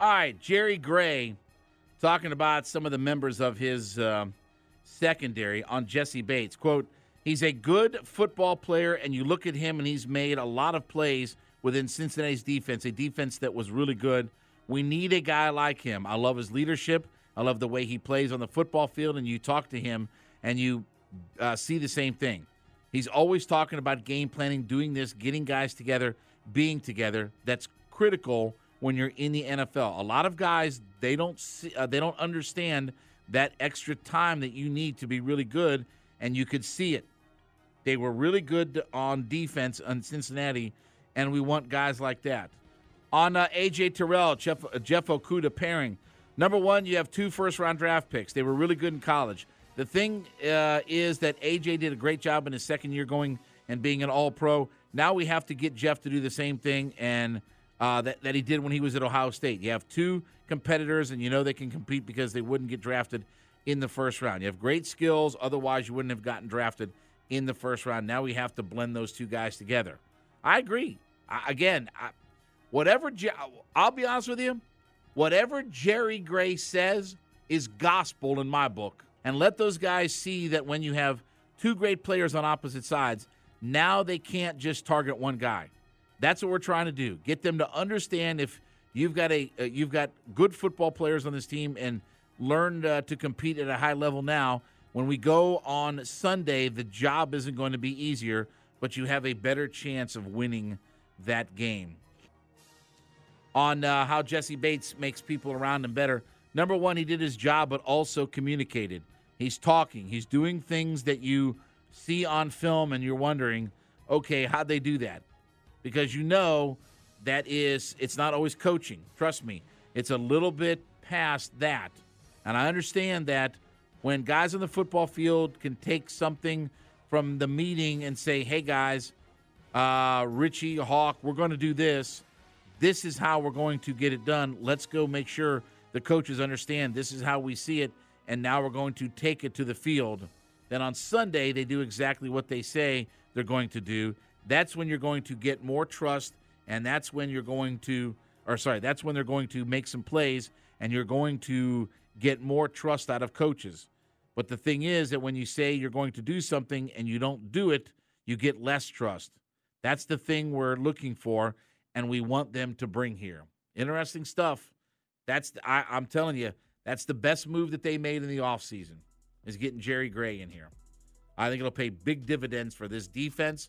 All right, Jerry Gray talking about some of the members of his um, secondary on Jessie Bates. Quote, he's a good football player, and you look at him and he's made a lot of plays within Cincinnati's defense, a defense that was really good. We need a guy like him. I love his leadership. I love the way he plays on the football field, and you talk to him and you uh, see the same thing. He's always talking about game planning, doing this, getting guys together, being together. That's critical when you're in the NFL. A lot of guys they don't see, uh, they don't understand that extra time that you need to be really good, and you could see it. They were really good on defense on Cincinnati and we want guys like that. On uh, AJ Terrell, Jeff, uh, Jeff Okudah pairing. Number one, you have two first round draft picks. They were really good in college. The thing uh, is that AJ did a great job in his second year going and being an all pro. Now we have to get Jeff to do the same thing and uh, that, that he did when he was at Ohio State. You have two competitors, and you know they can compete because they wouldn't get drafted in the first round. You have great skills, otherwise, you wouldn't have gotten drafted in the first round. Now we have to blend those two guys together. I agree. I, again, I, whatever I'll be honest with you, whatever Jerry Gray says is gospel in my book. And let those guys see that when you have two great players on opposite sides, now they can't just target one guy. That's what we're trying to do. Get them to understand if you've got a uh, you've got good football players on this team and learned uh, to compete at a high level now. When we go on Sunday, the job isn't going to be easier, but you have a better chance of winning that game. On uh, how Jessie Bates makes people around him better. Number one, he did his job, but also communicated. He's talking. He's doing things that you see on film, and you're wondering, okay, how'd they do that? Because you know that is, it's not always coaching. Trust me, it's a little bit past that. And I understand that when guys on the football field can take something from the meeting and say, hey, guys, uh, Richie Hawk, we're going to do this. This is how we're going to get it done. Let's go make sure the coaches understand this is how we see it, and now we're going to take it to the field. Then on Sunday, they do exactly what they say they're going to do. That's when you're going to get more trust, and that's when you're going to, or sorry, that's when they're going to make some plays, and you're going to get more trust out of coaches. But the thing is that when you say you're going to do something and you don't do it, you get less trust. That's the thing we're looking for, and we want them to bring here. Interesting stuff. That's the, I, I'm telling you, that's the best move that they made in the offseason is getting Jerry Gray in here. I think it'll pay big dividends for this defense,